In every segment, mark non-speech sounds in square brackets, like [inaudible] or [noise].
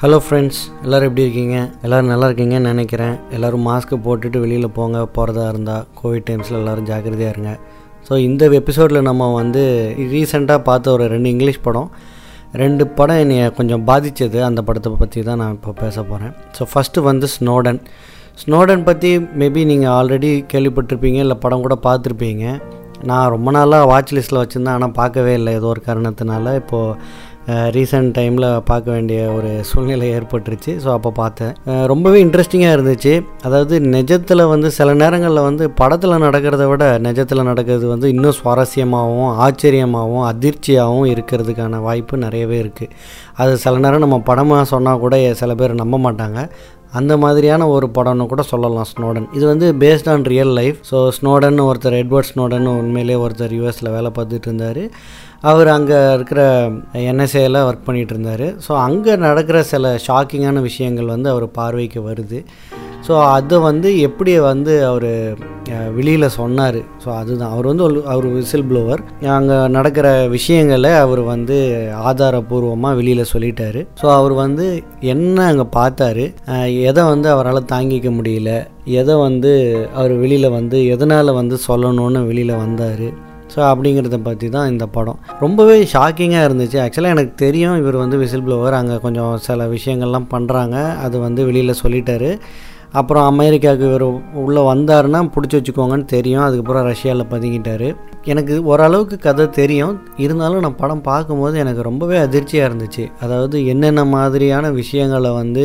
Hello friends எல்லோரும் எப்படி இருக்கீங்க? எல்லோரும் நல்லா இருக்கீங்கன்னு நினைக்கிறேன். எல்லோரும் மாஸ்க்கு போட்டுட்டு வெளியில் போங்க போகிறதா இருந்தால் கோவிட் டைம்ஸில் எல்லோரும் ஜாக்கிரதையாக இருங்க. ஸோ இந்த எபிசோடில் நம்ம வந்து ரீசெண்டாக பார்த்த ஒரு ரெண்டு இங்கிலீஷ் படம். ரெண்டு படம் என்னை கொஞ்சம் பாதித்தது அந்த படத்தை பற்றி தான் நான் இப்போ பேச போகிறேன் ஸோ ஃபஸ்ட்டு வந்து ஸ்னோடன் ஸ்னோடன் பற்றி மேபி நீங்கள் ஆல்ரெடி கேள்விப்பட்டிருப்பீங்க இல்லை படம் கூட பார்த்துருப்பீங்க. நான் ரொம்ப நாளாக வாட்ச் லிஸ்ட்டில் வச்சுருந்தேன். ஆனால் பார்க்கவே இல்லை. ஏதோ ஒரு காரணத்தினால இப்போது ரீசெண்ட் டைமில் பார்க்க வேண்டிய ஒரு சூழ்நிலை ஏற்பட்டுருச்சு. ஸோ அப்போ பார்த்தேன். ரொம்பவே இன்ட்ரெஸ்டிங்காக இருந்துச்சு. அதாவது நிஜத்தில் வந்து சில நேரங்களில் வந்து படத்தில் நடக்கிறத விட நிஜத்தில் நடக்கிறது வந்து இன்னும் சுவாரஸ்யமாகவும் ஆச்சரியமாகவும் அதிர்ச்சியாகவும் இருக்கிறதுக்கான வாய்ப்பு நிறையவே இருக்குது அது சில நேரம் நம்ம படமாக சொன்னால் கூட சில பேர் நம்ப மாட்டாங்க. அந்த மாதிரியான ஒரு படம்னு கூட சொல்லலாம் ஸ்னோடன் இது வந்து based on real life so Snowden ஒருத்தர் எட்வர்ட் ஸ்னோடன் உண்மையிலே ஒருத்தர் யூஎஸில் வேலை பார்த்துட்டு இருந்தார். அவர் அங்கே இருக்கிற என்எஸ்ஏல ஒர்க் பண்ணிகிட்டு இருந்தார் ஸோ அங்கே நடக்கிற சில ஷாக்கிங்கான விஷயங்கள் வந்து அவர் பார்வைக்கு வருது. ஸோ அதை வந்து எப்படி வந்து அவர் வெளியில் சொன்னார்? ஸோ அதுதான். அவர் வந்து அவர் விசில் ப்ளோவர் அங்கே நடக்கிற விஷயங்களை அவர் வந்து ஆதாரபூர்வமாக வெளியில் சொல்லிட்டாரு. ஸோ அவர் வந்து என்ன அங்கே பார்த்தாரு? எதை வந்து அவரால் தாங்கிக்க முடியல? எதை வந்து அவர் வெளியில் வந்து எதனால் வந்து சொல்லணும்னு வெளியில் வந்தார்? ஸோ அப்படிங்கிறத பற்றி தான் இந்த படம். ரொம்பவே ஷாக்கிங்காக இருந்துச்சு. ஆக்சுவலாக எனக்கு தெரியும் இவர் வந்து விசில் ப்ளோவர் அங்கே கொஞ்சம் சில விஷயங்கள்லாம் பண்ணுறாங்க அது வந்து வெளியில் சொல்லிட்டாரு. அப்புறம் அமெரிக்காவுக்கு இவர் உள்ளே வந்தாருன்னா பிடிச்சி வச்சுக்கோங்கன்னு தெரியும். அதுக்கப்புறம் ரஷ்யாவில் பதுங்கிட்டாரு. எனக்கு ஓரளவுக்கு கதை தெரியும். இருந்தாலும் நான் படம் பார்க்கும்போது எனக்கு ரொம்பவே அதிர்ச்சியாக இருந்துச்சு. அதாவது என்னென்ன மாதிரியான விஷயங்களை வந்து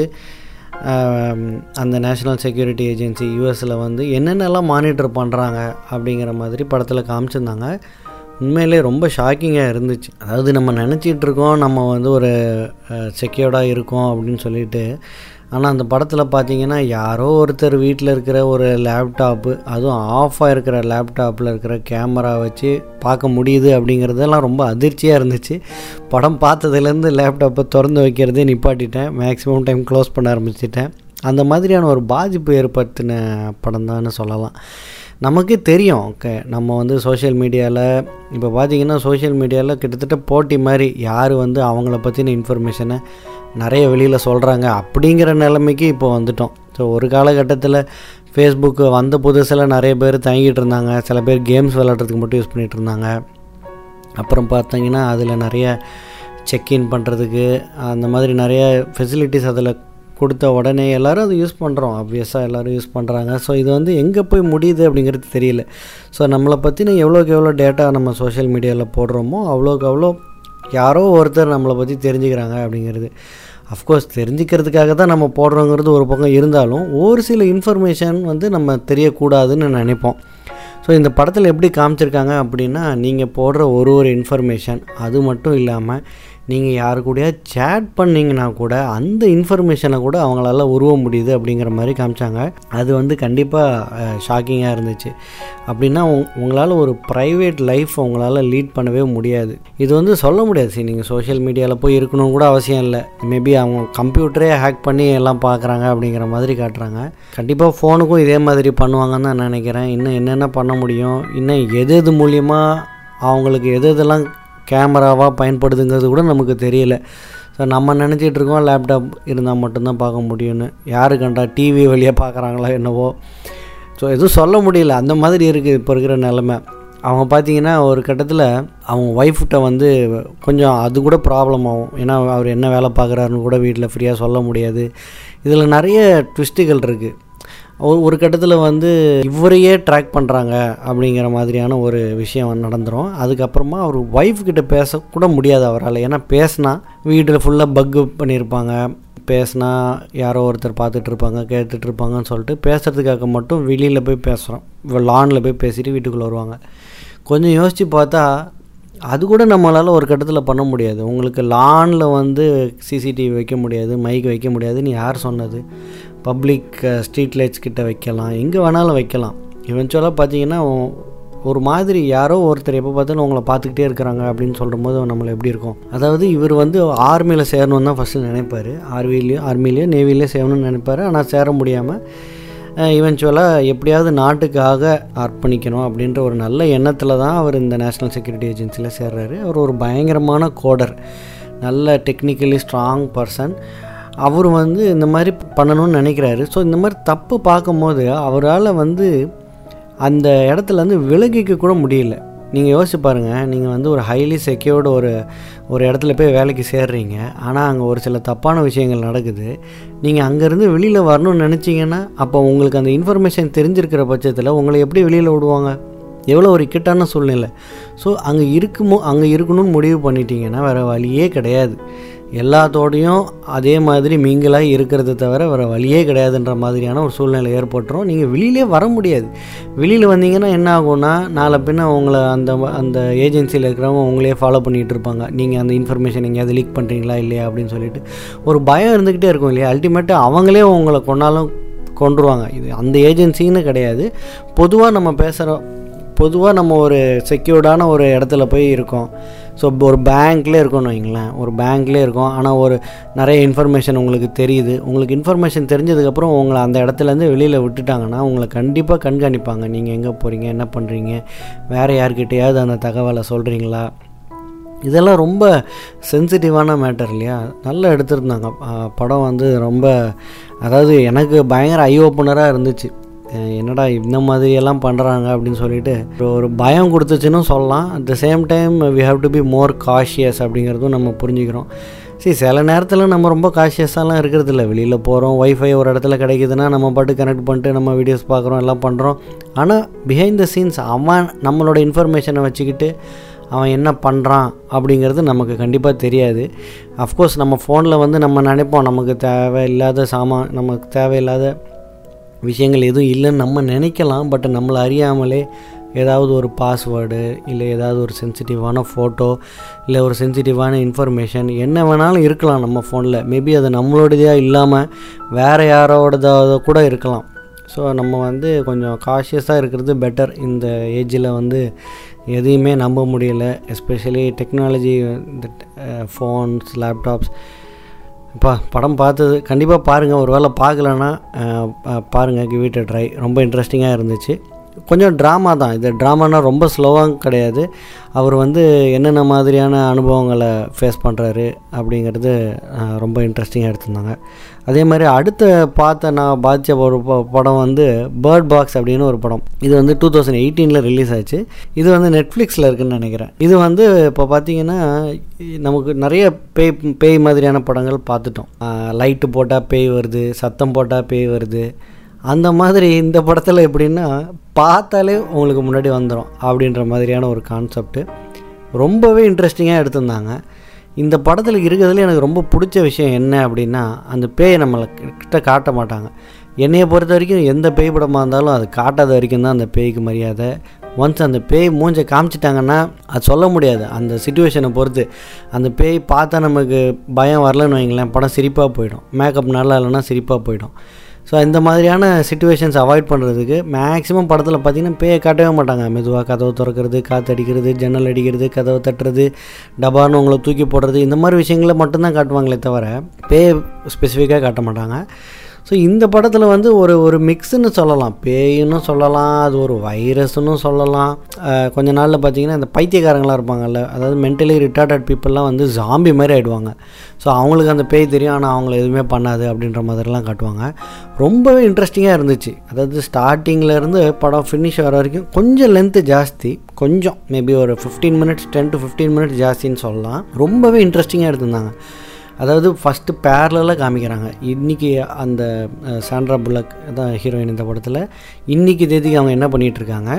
அந்த நேஷ்னல் செக்யூரிட்டி ஏஜென்சி யூஎஸில் வந்து என்னென்னலாம் மானிட்டர் பண்ணுறாங்க அப்படிங்கிற மாதிரி படத்தில் காமிச்சிருந்தாங்க. உண்மையிலே ரொம்ப ஷாக்கிங்காக இருந்துச்சு. அதாவது நம்ம நினச்சிட்டு இருக்கோம் நம்ம வந்து ஒரு செக்யூர்டாக இருக்கோம் அப்படின்னு சொல்லிட்டு. ஆனால் அந்த படத்தில் பார்த்தீங்கன்னா யாரோ ஒருத்தர் வீட்டில் இருக்கிற ஒரு லேப்டாப்பு அதுவும் ஆஃபாக இருக்கிற லேப்டாப்பில் இருக்கிற கேமரா வச்சு பார்க்க முடியுது அப்படிங்கிறதெல்லாம் ரொம்ப அதிர்ச்சியாக இருந்துச்சு. படம் பார்த்ததுலேருந்து லேப்டாப்பை திறந்து வைக்கிறதே நிப்பாட்டிட்டேன். மேக்ஸிமம் டைம் க்ளோஸ் பண்ண ஆரம்பிச்சிட்டேன். அந்த மாதிரியான ஒரு பாதிப்பு ஏற்படுத்தின படம் தான் சொல்லலாம். நமக்கு தெரியும். ஓகே நம்ம வந்து சோஷியல் மீடியாவில் இப்போ பார்த்திங்கன்னா சோஷியல் மீடியாவில் கிட்டத்தட்ட போட்டி மாதிரி யார் வந்து அவங்கள பற்றின இன்ஃபர்மேஷனை நிறைய வெளியில் சொல்கிறாங்க அப்படிங்கிற நிலைமைக்கு இப்போ வந்துட்டோம். ஸோ ஒரு காலகட்டத்தில் ஃபேஸ்புக்கு வந்த புதுசில் நிறைய பேர் தங்கிட்டு இருந்தாங்க. சில பேர் கேம்ஸ் விளாட்றதுக்கு மட்டும் யூஸ் பண்ணிகிட்டு இருந்தாங்க. அப்புறம் பார்த்தீங்கன்னா அதில் நிறைய செக்இன் பண்ணுறதுக்கு அந்த மாதிரி நிறைய ஃபெசிலிட்டிஸ் அதில் கொடுத்த உடனே எல்லோரும் அதை யூஸ் பண்ணுறோம் ஆப்வியஸாக எல்லோரும் யூஸ் பண்ணுறாங்க ஸோ இது வந்து எங்கே போய் முடியுது அப்படிங்கிறது தெரியல. ஸோ நம்மளை பற்றின எவ்வளோக்கு எவ்வளோ டேட்டா நம்ம சோஷியல் மீடியாவில் போடுறோமோ அவ்வளோக்கு அவ்வளோ யாரோ ஒருத்தர் நம்மளை பற்றி தெரிஞ்சுக்கிறாங்க அப்படிங்கிறது. அஃப்கோர்ஸ் தெரிஞ்சுக்கிறதுக்காக தான் நம்ம போடுறோங்கிறது ஒரு பக்கம் இருந்தாலும் ஒரு சில இன்ஃபர்மேஷன் வந்து நம்ம தெரியக்கூடாதுன்னு நினைப்போம். ஸோ இந்த படத்தில் எப்படி காமிச்சிருக்காங்க அப்படின்னா நீங்கள் போடுற ஒரு ஒரு இன்ஃபர்மேஷன் அது மட்டும் இல்லாமல் நீங்கள் யாரு கூடயா சேட் பண்ணிங்கன்னா கூட அந்த இன்ஃபர்மேஷனை கூட அவங்களால உருவ முடியுது அப்படிங்கிற மாதிரி காமிச்சாங்க. அது வந்து கண்டிப்பாக ஷாக்கிங்காக இருந்துச்சு. அப்படின்னா உங் உங்களால் ஒரு ப்ரைவேட் லைஃப் உங்களால் லீட் பண்ணவே முடியாது. இது வந்து சொல்ல முடியாது. சரி நீங்கள் சோஷியல் மீடியாவில் போய் இருக்கணும் கூட அவசியம் இல்லை. மேபி அவங்க கம்ப்யூட்டரே ஹேக் பண்ணி எல்லாம் பார்க்குறாங்க அப்படிங்கிற மாதிரி காட்டுறாங்க. கண்டிப்பாக ஃபோனுக்கும் இதே மாதிரி பண்ணுவாங்கன்னு தான் நினைக்கிறேன். இன்னும் என்னென்ன பண்ண முடியும்? இன்னும் எது எது மூலியமாக அவங்களுக்கு எது எதெல்லாம் கேமராவாக பயன்படுதுங்கிறது கூட நமக்கு தெரியல. ஸோ நம்ம நினச்சிட்டு இருக்கோம் லேப்டாப் இருந்தால் மட்டும்தான் பார்க்க முடியும்னு. யாரு கண்டா டிவி வழியாக பார்க்குறாங்களா என்னவோ. ஸோ எதுவும் சொல்ல முடியல. அந்த மாதிரி இருக்குது இப்போ இருக்கிற நிலமை. அவங்க பார்த்தீங்கன்னா ஒரு கட்டத்தில் அவங்க ஒய்ஃப்கிட்ட வந்து கொஞ்சம் அது கூட ப்ராப்ளம் ஆகும். ஏன்னா அவர் என்ன வேலை பார்க்குறாருன்னு கூட வீட்டில் ஃப்ரீயாக சொல்ல முடியாது. இதில் நிறைய ட்விஸ்ட்டுகள் இருக்குது ஒரு ஒரு கட்டத்தில் வந்து இவரையே ட்ராக் பண்ணுறாங்க அப்படிங்கிற மாதிரியான ஒரு விஷயம் நடந்துரும். அதுக்கப்புறமா அவர் ஒய்ஃப் கிட்ட பேசக்கூட முடியாது அவரால். ஏன்னா பேசினா வீட்டில் ஃபுல்லாக பக்கு பண்ணியிருப்பாங்க பேசினா யாரோ ஒருத்தர் பார்த்துட்டு இருப்பாங்க கேட்டுட்டு இருப்பாங்கன்னு சொல்லிட்டு பேசுகிறதுக்காக மட்டும் வெளியில் போய் பேசுகிறோம் லானில் போய் பேசிட்டு வீட்டுக்குள்ளே வருவாங்க. கொஞ்சம் யோசித்து பார்த்தா அது கூட நம்மளால் ஒரு கட்டத்தில் பண்ண முடியாது. உங்களுக்கு லானில் வந்து சிசிடிவி வைக்க முடியாது மைக் வைக்க முடியாதுன்னு யார் சொன்னது? பப்ளிக் ஸ்ட்ரீட் லைட்ஸ் கிட்டே வைக்கலாம். எங்கே வேணாலும் வைக்கலாம். இவென்ச்சுவலாக பார்த்தீங்கன்னா ஒரு மாதிரி யாரோ ஒருத்தர் எப்போ பார்த்தாலும் உங்களை பார்த்துக்கிட்டே இருக்கிறாங்க அப்படின்னு சொல்லும்போது நம்மளை எப்படி இருக்கும்? அதாவது இவர் வந்து ஆர்மியில் சேரணும்னு தான் ஃபஸ்ட்டு நினைப்பார். ஆர்மிலேயோ ஆர்மிலேயோ நேவிலேயோ சேரணும்னு நினைப்பார். ஆனால் சேர முடியாமல் இவென்ச்சுவலாக எப்படியாவது நாட்டுக்காக அர்ப்பணிக்கணும் அப்படின்ற ஒரு நல்ல எண்ணத்தில் தான் அவர் இந்த நேஷ்னல் செக்யூரிட்டி ஏஜென்சியில் சேர்றாரு. அவர் ஒரு பயங்கரமான கோடர் நல்ல டெக்னிக்கலி ஸ்ட்ராங் பர்சன் அவர் வந்து இந்த மாதிரி பண்ணணும்னு நினைக்கிறாரு. ஸோ இந்த மாதிரி தப்பு பார்க்கும்போது அவரால் வந்து அந்த இடத்துலேருந்து விலகிக்க கூட முடியல. நீங்கள் யோசிச்சு பாருங்கள் நீங்கள் வந்து ஒரு ஹைலி செக்யூர்டு ஒரு ஒரு இடத்துல போய் வேலைக்கு சேர்றீங்க. ஆனால் அங்கே ஒரு சில தப்பான விஷயங்கள் நடக்குது. நீங்கள் அங்கேருந்து வெளியில் வரணும்னு நினச்சிங்கன்னா அப்போ உங்களுக்கு அந்த இன்ஃபர்மேஷன் தெரிஞ்சிருக்கிற பட்சத்தில் உங்களை எப்படி வெளியில் விடுவாங்க? எவ்வளோ ஒரு இக்கட்டான சூழ்நிலை. ஸோ அங்கே இருக்குமோ அங்கே இருக்கணும்னு முடிவு பண்ணிட்டீங்கன்னா வேறு வழியே கிடையாது. எல்லாத்தோடையும் அதே மாதிரி மீங்களாக இருக்கிறத தவிர வேறு வழியே கிடையாதுன்ற மாதிரியான ஒரு சூழ்நிலை ஏற்பட்டுரும். நீங்கள் வெளியிலே வர முடியாது. வெளியில் வந்தீங்கன்னா என்ன ஆகும்னா நாளை பின்ன உங்களை அந்த அந்த ஏஜென்சியில் இருக்கிறவங்க உங்களே ஃபாலோ பண்ணிகிட்டு இருப்பாங்க. நீங்கள் அந்த இன்ஃபர்மேஷன் எங்கேயாவது லீக் பண்ணுறீங்களா இல்லையா அப்படின்னு சொல்லிட்டு. ஒரு பயம் இருந்துக்கிட்டே இருக்கும் இல்லையா? அல்டிமேட்டாக அவங்களே உங்களை கொண்டாலும் கொண்டுருவாங்க இது அந்த ஏஜென்சின்னு கிடையாது. பொதுவாக நம்ம பேசுகிறோம் பொதுவாக நம்ம ஒரு செக்யூர்டான ஒரு இடத்துல போய் இருக்கோம். ஸோ ஒரு பேங்க்லேயே இருக்கோம்னு வைங்களேன் ஒரு பேங்க்லேயே இருக்கோம். ஆனால் ஒரு நிறைய இன்ஃபர்மேஷன் உங்களுக்கு தெரியுது. உங்களுக்கு இன்ஃபர்மேஷன் தெரிஞ்சதுக்கப்புறம் உங்களை அந்த இடத்துலேருந்து வெளியில் விட்டுட்டாங்கன்னா உங்களை கண்டிப்பாக கண்காணிப்பாங்க. நீங்கள் எங்கே போகிறீங்க என்ன பண்ணுறீங்க வேறு யார்கிட்டையாவது அந்த தகவலை சொல்கிறீங்களா இதெல்லாம் ரொம்ப சென்சிட்டிவான மேட்டர் இல்லையா? நல்லா எடுத்திருந்தாங்க. படம் வந்து ரொம்ப அதாவது எனக்கு பயங்கர ஐ ஓப்பனராக இருந்துச்சு. என்னடா இந்த மாதிரியெல்லாம் பண்ணுறாங்க அப்படின்னு சொல்லிட்டு ஒரு பயம் கொடுத்துச்சுன்னு சொல்லலாம். At the same time we have to be more cautious அப்படிங்கிறதும் நம்ம புரிஞ்சுக்கிறோம். சரி சில நேரத்தில் நம்ம ரொம்ப காஷியஸாலாம் இருக்கிறது இல்லை வெளியில் போகிறோம் ஒய்ஃபை ஒரு இடத்துல கிடைக்குதுன்னா நம்ம பாட்டு கனெக்ட் பண்ணிட்டு நம்ம வீடியோஸ் பார்க்குறோம் எல்லாம் பண்ணுறோம் ஆனால் பிஹைண்ட் த சீன்ஸ் அவன் நம்மளோட இன்ஃபர்மேஷனை வச்சுக்கிட்டு அவன் என்ன பண்ணுறான் அப்படிங்கிறது நமக்கு கண்டிப்பாக தெரியாது. அஃப்கோர்ஸ் நம்ம ஃபோனில் வந்து நம்ம நினைப்போம் நமக்கு தேவையில்லாத சாமான் நமக்கு தேவையில்லாத விஷயங்கள் எதுவும் இல்லைன்னு நம்ம நினைக்கலாம் பட் நம்மளை அறியாமலே ஏதாவது ஒரு பாஸ்வேர்டு இல்லை ஏதாவது ஒரு சென்சிட்டிவான ஃபோட்டோ இல்லை ஒரு சென்சிட்டிவான இன்ஃபர்மேஷன் என்ன வேணாலும் இருக்கலாம் நம்ம ஃபோனில் மேபி அது நம்மளோடதாக இல்லாமல் வேறு யாரோடதாக கூட இருக்கலாம். ஸோ நம்ம வந்து கொஞ்சம் காஷியஸாக இருக்கிறது பெட்டர் இந்த ஏஜில் வந்து எதையுமே நம்ப முடியலை எஸ்பெஷலி டெக்னாலஜி இந்த ஃபோன்ஸ் லேப்டாப்ஸ் இப்போ படம் பார்த்தது கண்டிப்பாக பாருங்கள் ஒரு வேளை பார்க்கலன்னா பாருங்கள் கிவ் இட் ட்ரை ரொம்ப இன்ட்ரெஸ்டிங்காக இருந்துச்சு. கொஞ்சம் ட்ராமா தான். இது ட்ராமானா ரொம்ப ஸ்லோவாக கிடையாது. அவர் வந்து என்னென்ன மாதிரியான அனுபவங்களை ஃபேஸ் பண்ணுறாரு அப்படிங்கிறது ரொம்ப இன்ட்ரெஸ்டிங்காக எடுத்திருந்தாங்க. அதே மாதிரி அடுத்த பார்த்த நான் பாதித்த ஒரு படம் வந்து பேர்ட் பாக்ஸ் அப்படின்னு ஒரு படம். இது வந்து டூ தௌசண்ட் எயிட்டீனில் ரிலீஸ் ஆச்சு. இது வந்து நெட்ஃப்ளிக்ஸில் இருக்குதுன்னு நினைக்கிறேன். இது வந்து இப்போ பார்த்தீங்கன்னா நமக்கு நிறைய பேய் பேய் மாதிரியான படங்கள் பார்த்துட்டோம். லைட்டு போட்டால் பேய் வருது சத்தம் போட்டால் பேய் வருது. அந்த மாதிரி இந்த படத்தில் எப்படின்னா பார்த்தாலே உங்களுக்கு முன்னாடி வந்துடும் அப்படின்ற மாதிரியான ஒரு கான்செப்ட்டு ரொம்பவே இன்ட்ரெஸ்டிங்காக எடுத்திருந்தாங்க. இந்த படத்தில் இருக்கிறதுல எனக்கு ரொம்ப பிடிச்ச விஷயம் என்ன அப்படின்னா அந்த பேயை நம்மளை கிட்ட காட்ட மாட்டாங்க. என்னையை பொறுத்த வரைக்கும் எந்த பேய் படமாக இருந்தாலும் அது காட்டாத வரைக்கும் தான் அந்த பேய்க்கு மரியாதை. ஒன்ஸ் அந்த பேய் மூஞ்சை காமிச்சிட்டாங்கன்னா அது சொல்ல முடியாது. அந்த சுச்சுவேஷனை பொறுத்து. அந்த பேய் பார்த்தா நமக்கு பயம் வரலன்னு வைங்களேன் படம் சிரிப்பாக போயிடும். மேக்கப் நல்லா இல்லைன்னா சிரிப்பாக போயிடும். ஸோ இந்த மாதிரியான சுச்சுவேஷன்ஸ் அவாய்ட் பண்ணுறதுக்கு மேக்ஸிமம் படத்தில் பார்த்திங்கன்னா பேயை காட்டவே மாட்டாங்க. மெதுவாக கதவை திறக்கிறது காற்று அடிக்கிறது ஜன்னல் அடிக்கிறது கதவை தட்டுறது டபான்னு உங்களை தூக்கி போடுறது இந்த மாதிரி விஷயங்களை மட்டும்தான் காட்டுவாங்களே தவிர பேயை ஸ்பெசிஃபிக்காக காட்ட மாட்டாங்க. ஸோ இந்த படத்தில் வந்து ஒரு ஒரு மிக்ஸுன்னு சொல்லலாம். பேயுன்னு சொல்லலாம் அது ஒரு வைரஸ்னு சொல்லலாம். கொஞ்ச நாளில் பார்த்தீங்கன்னா இந்த பைத்தியக்காரங்களாக இருப்பாங்கல்ல அதாவது மென்டலி ரிட்டார்டட் பீப்புளெலாம் வந்து ஜாம்பி மாதிரி ஆகிடுவாங்க ஸோ அவங்களுக்கு அந்த பேய் தெரியும் ஆனால் அவங்கள எதுவுமே பண்ணாது அப்படின்ற மாதிரிலாம் காட்டுவாங்க. ரொம்பவே இன்ட்ரெஸ்டிங்காக இருந்துச்சு. அதாவது ஸ்டார்டிங்கிலேருந்து படம் ஃபினிஷ் வர வரைக்கும் கொஞ்சம் லென்த்து ஜாஸ்தி. கொஞ்சம் மேபி ஒரு fifteen minutes ten to fifteen minutes ஜாஸ்தின்னு சொல்லலாம். ரொம்பவே இன்ட்ரெஸ்டிங்காக எடுத்திருந்தாங்க. அதாவது ஃபஸ்ட்டு பேரலாக காமிக்கிறாங்க. இன்றைக்கி அந்த சாண்ட்ரா புல்லக் தான் ஹீரோயின் இந்த படத்தில் இன்றைக்கி தேதிக்கு அவங்க என்ன பண்ணிகிட்ருக்காங்க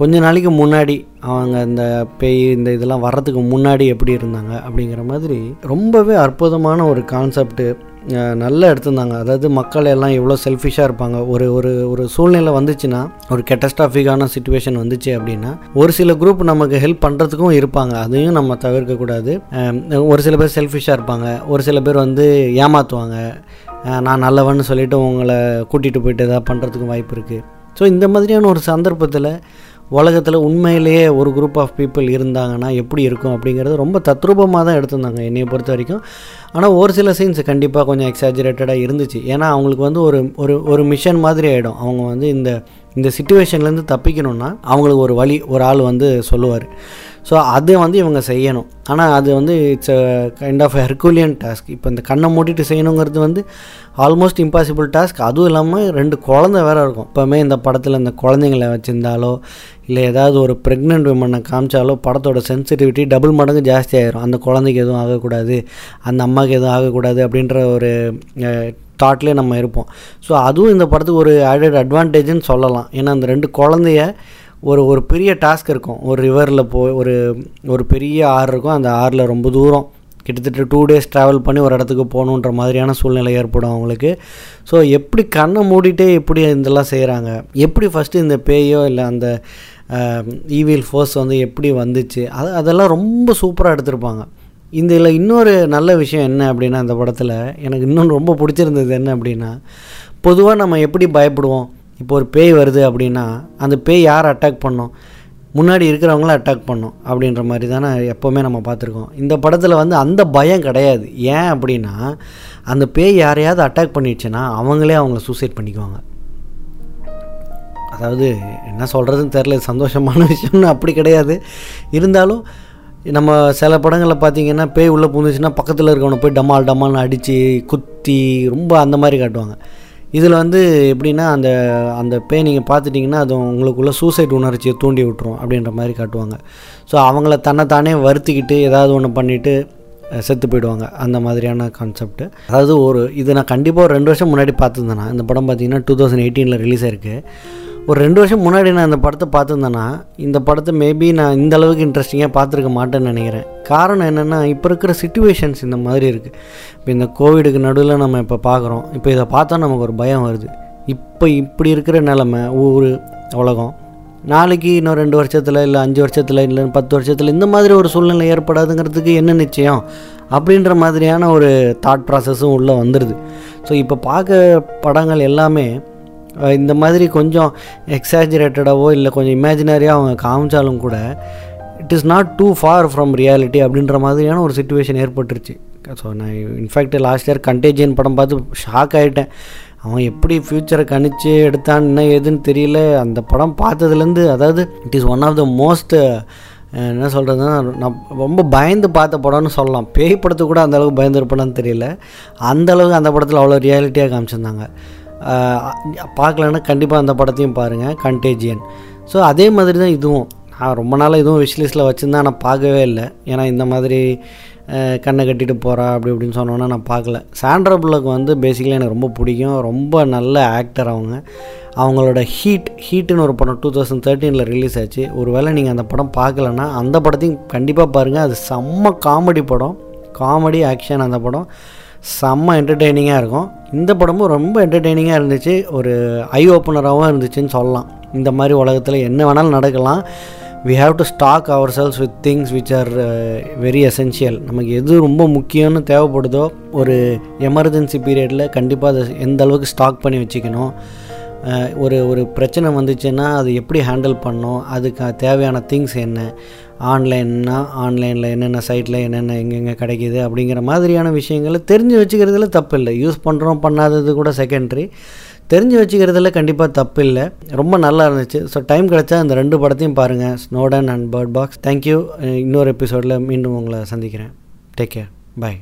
கொஞ்ச நாளைக்கு முன்னாடி அவங்க இந்த பேய் இந்த இதெல்லாம் வர்றதுக்கு முன்னாடி எப்படி இருந்தாங்க அப்படிங்கிற மாதிரி ரொம்பவே அற்புதமான ஒரு கான்செப்ட்டு நல்லா எடுத்திருந்தாங்க. அதாவது மக்கள் எல்லாம் எவ்வளோ செல்ஃபிஷாக இருப்பாங்க. ஒரு ஒரு ஒரு சூழ்நிலை வந்துச்சுன்னா ஒரு கெட்டஸ்டாஃபிக்கான சுச்சுவேஷன் வந்துச்சு அப்படின்னா ஒரு சில குரூப் நமக்கு ஹெல்ப் பண்ணுறதுக்கும் இருப்பாங்க. அதையும் நம்ம தவிர்க்கக்கூடாது ஒரு சில பேர் செல்ஃபிஷாக இருப்பாங்க. ஒரு சில பேர் வந்து ஏமாற்றுவாங்க நான் நல்லவன்னு சொல்லிவிட்டு உங்களை கூட்டிகிட்டு போயிட்டு எதாவது பண்ணுறதுக்கும் வாய்ப்பு இருக்குது ஸோ இந்த மாதிரியான ஒரு சந்தர்ப்பத்தில் உலகத்தில் உண்மையிலேயே ஒரு குரூப் ஆஃப் பீப்புள் இருந்தாங்கன்னா எப்படி இருக்கும் அப்படிங்கிறது ரொம்ப தத்ரூபமாக தான் எடுத்திருந்தாங்க என்னையை பொறுத்த வரைக்கும். ஆனால் ஒரு சில சீன்ஸ் கண்டிப்பாக கொஞ்சம் எக்ஸாஜுரேட்டடாக இருந்துச்சு. ஏன்னா அவங்களுக்கு வந்து ஒரு ஒரு ஒரு மிஷன் மாதிரி ஆகிடும் அவங்க வந்து இந்த இந்த சுச்சுவேஷன்லேருந்து தப்பிக்கணும்னா அவங்களுக்கு ஒரு வழி ஒரு ஆள் வந்து சொல்லுவார். ஸோ அது வந்து இவங்க செய்யணும். ஆனால் அது வந்து it's a kind of herculean task இப்போ இந்த கண்ணை மூடிட்டு செய்யணுங்கிறது வந்து ஆல்மோஸ்ட் இம்பாசிபிள் டாஸ்க் அதுவும் இல்லாமல் ரெண்டு குழந்தை வேறு இருக்கும். இப்போவுமே இந்த படத்தில் இந்த குழந்தைங்கள வச்சுருந்தாலோ இல்லை ஏதாவது ஒரு ப்ரெக்னென்ட் விமனை காமிச்சாலோ படத்தோட சென்சிட்டிவிட்டி டபுள் மடங்கு ஜாஸ்தி ஆயிரும். அந்த குழந்தைக்கு எதுவும் ஆகக்கூடாது. அந்த அம்மாவுக்கு எதுவும் ஆகக்கூடாது அப்படின்ற ஒரு தாட்லேயே நம்ம இருப்போம். ஸோ அதுவும் இந்த படத்துக்கு ஒரு ஆடட் அட்வான்டேஜ்னு சொல்லலாம். ஏன்னா அந்த ரெண்டு குழந்தைய ஒரு ஒரு பெரிய டாஸ்க் இருக்கும். ஒரு ரிவரில் போய் ஒரு ஒரு பெரிய ஆறு இருக்கும். அந்த ஆறில் ரொம்ப தூரம் கிட்டத்தட்ட டூ டேஸ் ட்ராவல் பண்ணி ஒரு இடத்துக்கு போகணுன்ற மாதிரியான சூழ்நிலை ஏற்படும் அவங்களுக்கு. ஸோ எப்படி கண்ணை மூடிட்டே எப்படி இதெல்லாம் செய்கிறாங்க எப்படி ஃபஸ்ட்டு இந்த பேயோ இல்லை அந்த ஈவில் ஃபோர்ஸ் வந்து எப்படி வந்துச்சு? அது அதெல்லாம் ரொம்ப சூப்பராக எடுத்திருப்பாங்க. இந்த இதில் இன்னொரு நல்ல விஷயம் என்ன அப்படின்னா இந்த படத்தில் எனக்கு இன்னொன்று ரொம்ப பிடிச்சிருந்தது என்ன அப்படின்னா பொதுவாக நம்ம எப்படி பயப்படுவோம்? இப்போ ஒரு பேய் வருது அப்படின்னா அந்த பேய் யார் அட்டாக் பண்ணோம்? முன்னாடி இருக்கிறவங்கள அட்டாக் பண்ணும் அப்படின்ற மாதிரி தானே எப்போவுமே நம்ம பார்த்துருக்கோம். இந்த படத்தில் வந்து அந்த பயம் கிடையாது. ஏன் அப்படின்னா அந்த பேய் யாரையாவது அட்டாக் பண்ணிடுச்சுன்னா அவங்களே அவங்கள சூசைட் பண்ணிக்குவாங்க. அதாவது என்ன சொல்கிறதுன்னு தெரில சந்தோஷமான [laughs] விஷயம்னு அப்படி கிடையாது. இருந்தாலும் நம்ம சில படங்களில் பார்த்தீங்கன்னா பேய் உள்ளே பூந்துச்சுன்னா பக்கத்தில் இருக்கவனை போய் டமால் டமால்னு அடித்து குத்தி ரொம்ப அந்த மாதிரி காட்டுவாங்க. இதில் வந்து எப்படின்னா அந்த அந்த பேய் நீங்கள் பார்த்துட்டிங்கன்னா அது உங்களுக்குள்ள சூசைட் உணர்ச்சியை தூண்டி விட்டுரும் அப்படின்ற மாதிரி காட்டுவாங்க. ஸோ அவங்கள தன்னைத்தானே வருத்திக்கிட்டு ஏதாவது ஒன்று பண்ணிவிட்டு செத்து போயிடுவாங்க. அந்த மாதிரியான கான்செப்ட் அதாவது ஒரு இது நான் கண்டிப்பாக ஒரு ரெண்டு வருஷம் முன்னாடி பார்த்துருந்தேன்னா இந்த படம் பார்த்தீங்கன்னா டூ தௌசண்ட் எயிட்டீனில் ரிலீஸ் ஆயிருக்கு. ஒரு ரெண்டு வருஷம் முன்னாடி நான் இந்த படத்தை பார்த்துருந்தேன்னா இந்த படத்தை மேபி நான் இந்த அளவுக்கு இன்ட்ரெஸ்டிங்காக பார்த்துருக்க மாட்டேன்னு நினைக்கிறேன். காரணம் என்னென்னா இப்போ இருக்கிற சுச்சுவேஷன்ஸ் இந்த மாதிரி இருக்குது இப்போ இந்த கோவிடுக்கு நடுவில் நம்ம இப்போ பார்க்குறோம். இப்போ இதை பார்த்தா நமக்கு ஒரு பயம் வருது. இப்போ இப்படி இருக்கிற நிலமை ஊர் உலகம். நாளைக்கு இன்னும் ரெண்டு வருஷத்தில் இல்லை அஞ்சு வருஷத்தில் இல்லை பத்து வருஷத்தில் இந்த மாதிரி ஒரு சூழ்நிலை ஏற்படாதுங்கிறதுக்கு என்ன நிச்சயம்? அப்படின்ற மாதிரியான ஒரு தாட் ப்ராசஸும் உள்ளே வந்துடுது ஸோ இப்போ பார்க்க படங்கள் எல்லாமே இந்த மாதிரி கொஞ்சம் எக்ஸாஜரேட்டடாவோ இல்லை கொஞ்சம் இமேஜினரியாக அவங்க காமிச்சாலும் கூட it is not too far from reality அப்படின்ற மாதிரியான ஒரு சுச்சுவேஷன் ஏற்பட்டுருச்சு. ஸோ நான் இன்ஃபேக்ட் லாஸ்ட் இயர் கண்டேஜியன் படம் பார்த்து ஷாக் ஆகிட்டேன் அவன் எப்படி ஃப்யூச்சரை கணிச்சு எடுத்தான் என்ன ஏதுன்னு தெரியல. அந்த படம் பார்த்ததுலேருந்து அதாவது it is one of the most என்ன சொல்கிறதுன்னா நான் ரொம்ப பயந்து பார்த்த படம்னு சொல்லலாம். பேய் படத்தை கூட அந்தளவுக்கு பயந்துருப்பேனான்னு தெரியல. அந்தளவுக்கு அந்த படத்தில் அவ்வளோ ரியாலிட்டியாக காமிச்சிருந்தாங்க. பார்க்கலன்னா கண்டிப்பாக அந்த படத்தையும் பாருங்கள் கண்டேஜியன் ஸோ அதே மாதிரி தான் இதுவும். நான் ரொம்ப நாளாக இதுவும் விஷ்லிஸ்ட்டில் வச்சுருந்தேன் ஆனால் பார்க்கவே இல்லை. ஏன்னா இந்த மாதிரி கண்ணை கட்டிட்டு போகிறா அப்படி இப்படின்னு சொன்னோன்னா நான் பார்க்கல. சாண்ட்ரா புல்லக்கு வந்து பேசிக்கலி எனக்கு ரொம்ப பிடிக்கும். ரொம்ப நல்ல ஆக்டர் அவங்க. அவங்களோட ஹீட் ஹீட்டுன்னு ஒரு படம் டூ தௌசண்ட் தேர்ட்டீனில் ரிலீஸ் ஆச்சு. ஒரு வேளை நீங்கள் அந்த படம் பார்க்கலன்னா அந்த படத்தையும் கண்டிப்பாக பாருங்கள் அது செம்ம காமெடி படம். காமெடி ஆக்ஷன் அந்த படம். செம்ம என்டர்டெய்னிங்காக இருக்கும். இந்த படமும் ரொம்ப என்டர்டெய்னிங்காக இருந்துச்சு. ஒரு ஐ ஓப்பனராகவும் இருந்துச்சுன்னு சொல்லலாம். இந்த மாதிரி உலகத்தில் என்ன வேணாலும் நடக்கலாம். We have to stock ourselves with things which are very essential நமக்கு எது ரொம்ப முக்கியம்னு தேவைப்படுதோ ஒரு எமர்ஜென்சி பீரியடில் கண்டிப்பாக அதை எந்த அளவுக்கு ஸ்டாக் பண்ணி வச்சுக்கணும். ஒரு ஒரு பிரச்சனை வந்துச்சுன்னா அது எப்படி ஹேண்டில் பண்ணோம் அதுக்கு தேவையான திங்ஸ் என்ன? ஆன்லைன்னா ஆன்லைனில் என்னென்ன சைட்டில் என்னென்ன எங்கெங்கே கிடைக்கிது? அப்படிங்கிற மாதிரியான விஷயங்களை தெரிஞ்சு வச்சுக்கிறதுல தப்பு இல்லை யூஸ் பண்ணுறோம் பண்ணாதது கூட செகண்டரி தெரிஞ்சு வச்சுக்கிறதுல கண்டிப்பாக தப்பு இல்லை ரொம்ப நல்லா இருந்துச்சு. ஸோ டைம் கிடச்சா இந்த ரெண்டு படத்தையும் பாருங்கள் Snowden and Bird Box thank you இன்னொரு எபிசோடில் மீண்டும் உங்களை சந்திக்கிறேன். Take care bye